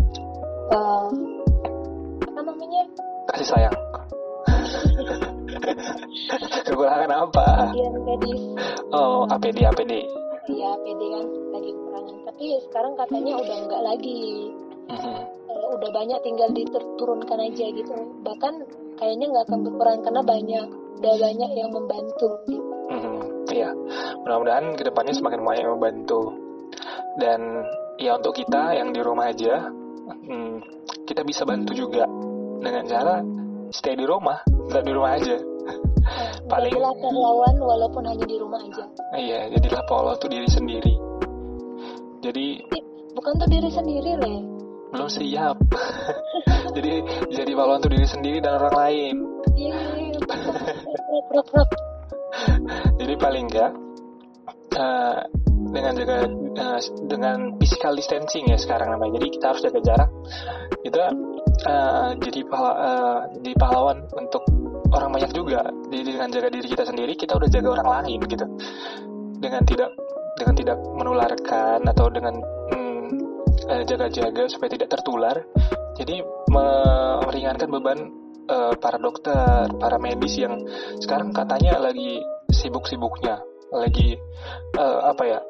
Eh, apa namanya? Kasih sayang kekurangan apa medis oh APD APD ya PD kan lagi kekurangan tapi sekarang katanya udah enggak lagi Mhm. Eh, udah banyak tinggal diturunkan aja gitu bahkan kayaknya nggak akan berkurang karena banyak udah banyak yang membantu gitu. Iya, mudah-mudahan ke depannya semakin banyak yang membantu. Dan ya untuk kita yang di rumah aja, hmm, kita bisa bantu juga dengan cara stay di rumah, tetap di rumah aja. Nah, Paling- jadilah pahlawan walaupun hanya di rumah aja Iya, jadilah pola untuk diri sendiri. Jadi bukan untuk diri sendiri le belum siap. jadi jadi pahlawan untuk diri sendiri dan orang lain. iya prok Jadi paling enggak eh, dengan jaga eh, dengan physical distancing ya sekarang namanya. Jadi kita harus jaga jarak. Kita eh, jadi pahala, eh, jadi pahlawan untuk orang banyak juga. Jadi dengan jaga diri kita sendiri, kita udah jaga orang lain gitu. Dengan tidak dengan tidak menularkan atau dengan mm, eh, jaga-jaga supaya tidak tertular. Jadi me- meringankan beban eh, para dokter, para medis yang sekarang katanya lagi sibuk-sibuknya, lagi eh, apa ya,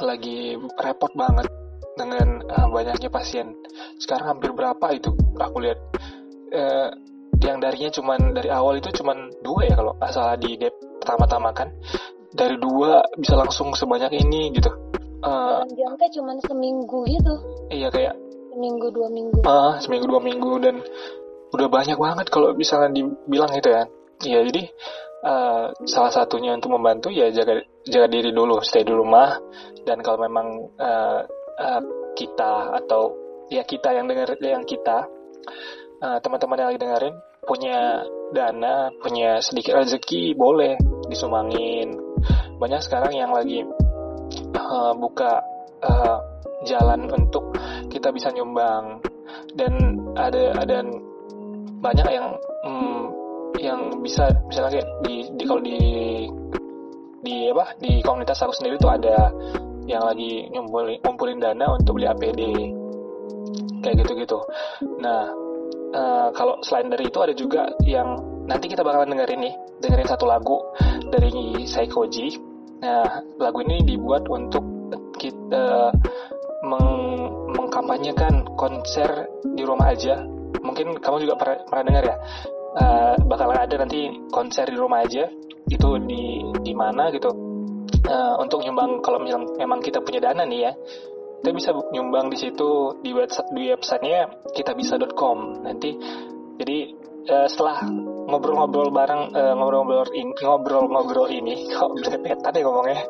lagi repot banget dengan eh, banyaknya pasien. Sekarang hampir berapa itu? Aku lihat yang darinya cuman dari awal itu cuman dua ya kalau nggak salah di dep pertama-tama kan. Dari dua bisa langsung sebanyak ini gitu. Eh, dalam jangka cuman seminggu gitu iya kayak seminggu dua minggu ah seminggu dua minggu dan udah banyak banget kalau misalnya dibilang gitu ya Iya jadi eh, salah satunya untuk membantu ya jaga jaga diri dulu stay di rumah dan kalau memang eh, eh, kita atau ya kita yang dengar yang kita teman-teman yang lagi dengerin punya dana punya sedikit rezeki boleh disumbangin. Banyak sekarang yang lagi eh, buka eh, jalan untuk kita bisa nyumbang. Dan ada ada banyak yang hmm, yang bisa misalnya kayak di, di kalau di di apa di komunitas aku sendiri tuh ada yang lagi ngumpulin, ngumpulin dana untuk beli APD kayak gitu-gitu. Nah, uh, kalau selain dari itu ada juga yang nanti kita bakalan dengerin nih, dengerin satu lagu dari Saikoji. Nah, lagu ini dibuat untuk kita meng mengkampanyekan konser di rumah aja. Mungkin kamu juga pernah, pernah dengar ya. Uh, bakalan ada nanti konser di rumah aja itu di di mana gitu uh, untuk nyumbang kalau memang kita punya dana nih ya kita bisa nyumbang di situ di website di websitenya kitabisa.com nanti jadi uh, setelah ngobrol-ngobrol bareng uh, ngobrol-ngobrol ini ngobrol-ngobrol ini kok belepetan ya ngomongnya.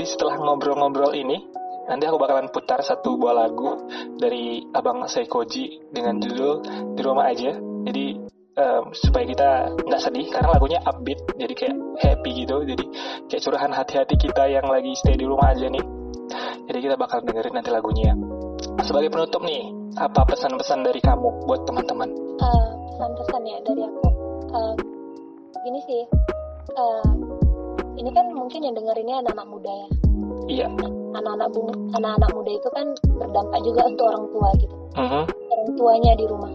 Di setelah ngobrol-ngobrol ini nanti aku bakalan putar satu buah lagu dari abang Seikoji dengan judul di rumah aja. Jadi um, supaya kita nggak sedih karena lagunya upbeat jadi kayak happy gitu. Jadi kayak curahan hati-hati kita yang lagi stay di rumah aja nih jadi kita bakal dengerin nanti lagunya. Sebagai penutup nih, apa pesan-pesan dari kamu buat teman-teman? Uh, pesan-pesan ya dari aku. Uh, gini sih, uh, ini kan mungkin yang dengerinnya anak-anak muda ya. Iya. Anak-anak anak-anak muda itu kan berdampak juga untuk orang tua gitu. Uh -huh. Orang tuanya di rumah.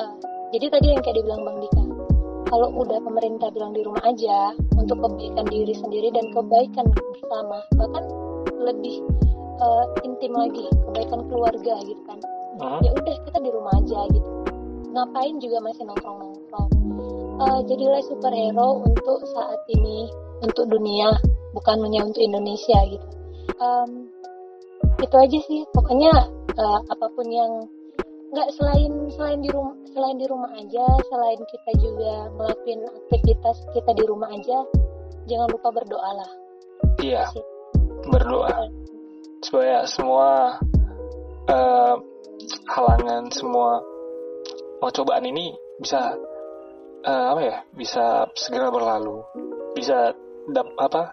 Uh, jadi tadi yang kayak dibilang Bang Dika, kalau udah pemerintah bilang di rumah aja untuk kebaikan diri sendiri dan kebaikan bersama, bahkan lebih uh, intim lagi kebaikan keluarga gitu kan. Uh-huh. ya udah kita di rumah aja gitu. Ngapain juga masih nongkrong nongkrong uh, jadilah superhero untuk saat ini untuk dunia bukan hanya untuk Indonesia gitu. Um, itu aja sih. Pokoknya uh, apa pun yang nggak selain selain di rumah selain di rumah aja selain kita juga ngelakuin aktivitas kita di rumah aja jangan lupa berdoa lah. Iya berdoa supaya semua uh, halangan semua mau cobaan ini bisa uh, apa ya bisa segera berlalu bisa dap, apa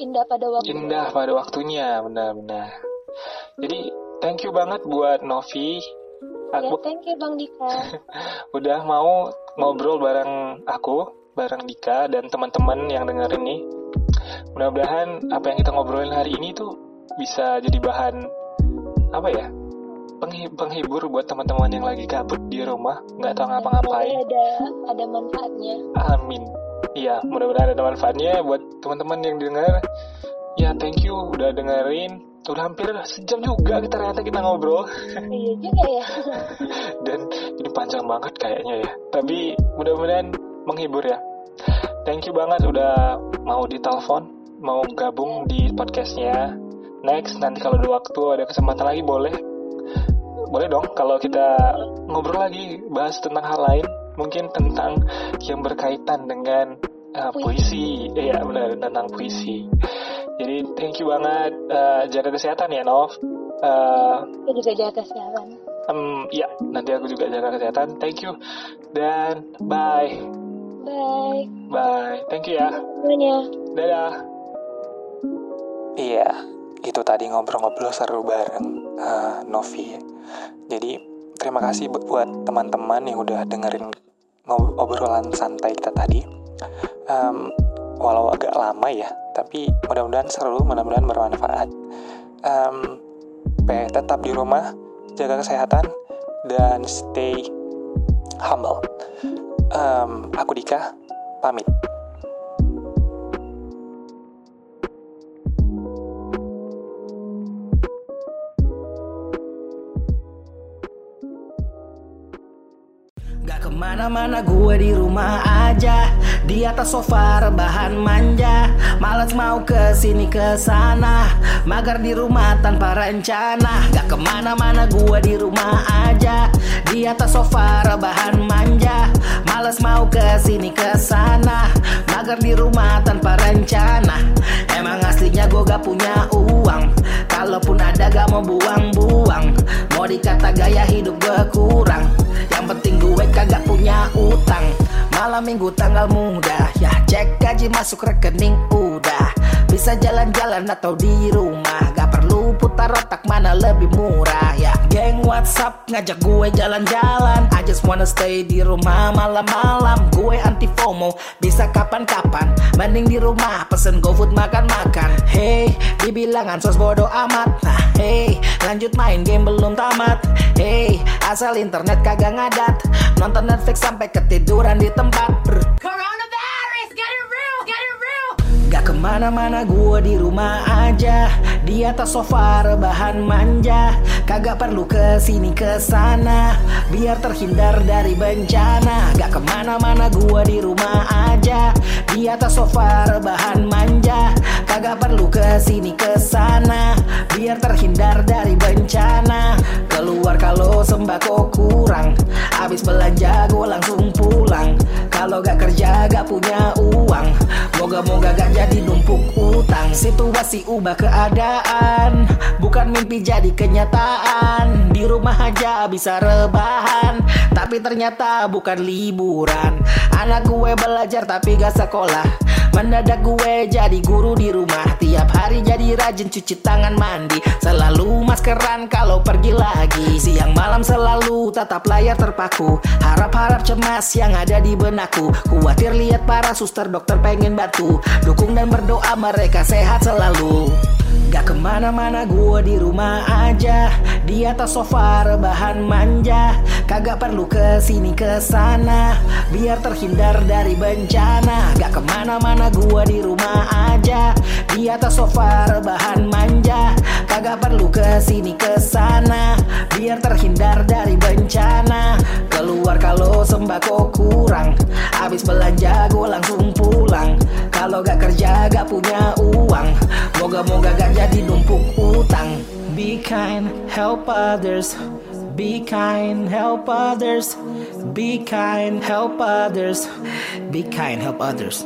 indah pada waktu. indah pada waktunya benar-benar jadi thank you banget buat Novi. Aku ya, thank you Bang Dika. Udah mau ngobrol bareng aku bareng Dika dan teman-teman yang dengerin nih mudah-mudahan apa yang kita ngobrolin hari ini tuh bisa jadi bahan apa ya penghibur buat teman-teman yang lagi kabut di rumah nggak tahu ngapa-ngapain. Ada ada manfaatnya. Amin. Iya mudah-mudahan ada manfaatnya buat teman-teman yang dengar ya thank you udah dengerin. Udah hampir sejam juga kita ternyata kita ngobrol. Iya juga ya. Dan ini panjang banget kayaknya ya. Tapi mudah-mudahan menghibur ya. Thank you banget udah mau ditelepon mau gabung di podcastnya. Next nanti kalau ada waktu ada kesempatan lagi boleh. Boleh dong kalau kita ngobrol lagi bahas tentang hal lain. Mungkin tentang yang berkaitan dengan uh, puisi. iya benar tentang puisi. Jadi thank you banget uh, jaga kesehatan ya Nov. Uh, juga jaga kesehatan. um, ya nanti aku juga jaga kesehatan. Thank you dan bye. Bye. Bye. Thank you ya. Semuanya dadah iya itu tadi ngobrol-ngobrol seru bareng uh, Novi. Jadi terima kasih buat teman-teman yang udah dengerin ngobrolan santai kita tadi. Um, walau agak lama ya, tapi mudah-mudahan seru, mudah-mudahan bermanfaat. Um, tetap di rumah, jaga kesehatan, dan stay humble. Um, aku Dika, pamit. Ke mana-mana gue di rumah aja. Di atas sofa rebahan manja. Males mau ke sini ke sana Magar di rumah tanpa rencana. Gak ke mana-mana gue di rumah aja. Di atas sofa rebahan manja. Males mau ke sini ke sana Magar di rumah tanpa rencana. Emang aslinya gue gak punya uang. Kalaupun ada gak mau buang-buang. Mau dikata gaya hidup gue kurang penting gue kagak punya utang. Malam minggu tanggal muda Ya cek gaji masuk rekening udah. Bisa jalan-jalan atau di rumah Rotak mana lebih murah ya. Geng WhatsApp ngajak gue jalan-jalan. I just wanna stay di rumah malam-malam. Gue anti FOMO bisa kapan-kapan. Mending di rumah pesen GoFood makan-makan. Hey dibilang ansos bodo amat. Nah hey lanjut main game belum tamat. Hey asal internet kagak ngadat. Nonton Netflix sampai ketiduran di tempat. Brr. Ke mana-mana gue di rumah aja. Di atas sofa rebahan manja. Kagak perlu ke sini ke sana Biar terhindar dari bencana. Gak ke mana-mana gue di rumah aja. Di atas sofa rebahan manja. Kagak perlu ke sini ke sana Biar terhindar dari bencana Keluar kalau sembako kurang. Habis belanja gue langsung pulang. Kalau gak kerja gak punya uang. Moga-moga gak jadi numpuk utang. Situasi ubah keadaan. Bukan mimpi jadi kenyataan. Di rumah aja bisa rebahan. Tapi ternyata bukan liburan. Anak gue belajar tapi gak sekolah Mendadak gue jadi guru di rumah. Tiap hari jadi rajin cuci tangan mandi. Selalu maskeran kalau pergi lagi. Siang malam selalu tatap layar terpaku. Harap-harap cemas yang ada di benakku. Khawatir lihat para suster dokter pengen batu Dukung dan berdoa mereka sehat selalu Gak ke mana-mana gue di rumah aja. Di atas sofa rebahan manja. Kagak perlu ke sini ke sana Biar terhindar dari bencana. Gak ke mana-mana gue di rumah aja. Di atas sofa rebahan manja. Kagak perlu ke sini ke sana Biar terhindar dari bencana. Keluar kalau sembako kurang. Habis belanja gue langsung pulang. Kalau gak kerja gak punya uang. Moga-moga gak jadi numpuk utang. Be kind, help others. Be kind, help others. Be kind, help others. Be kind, help others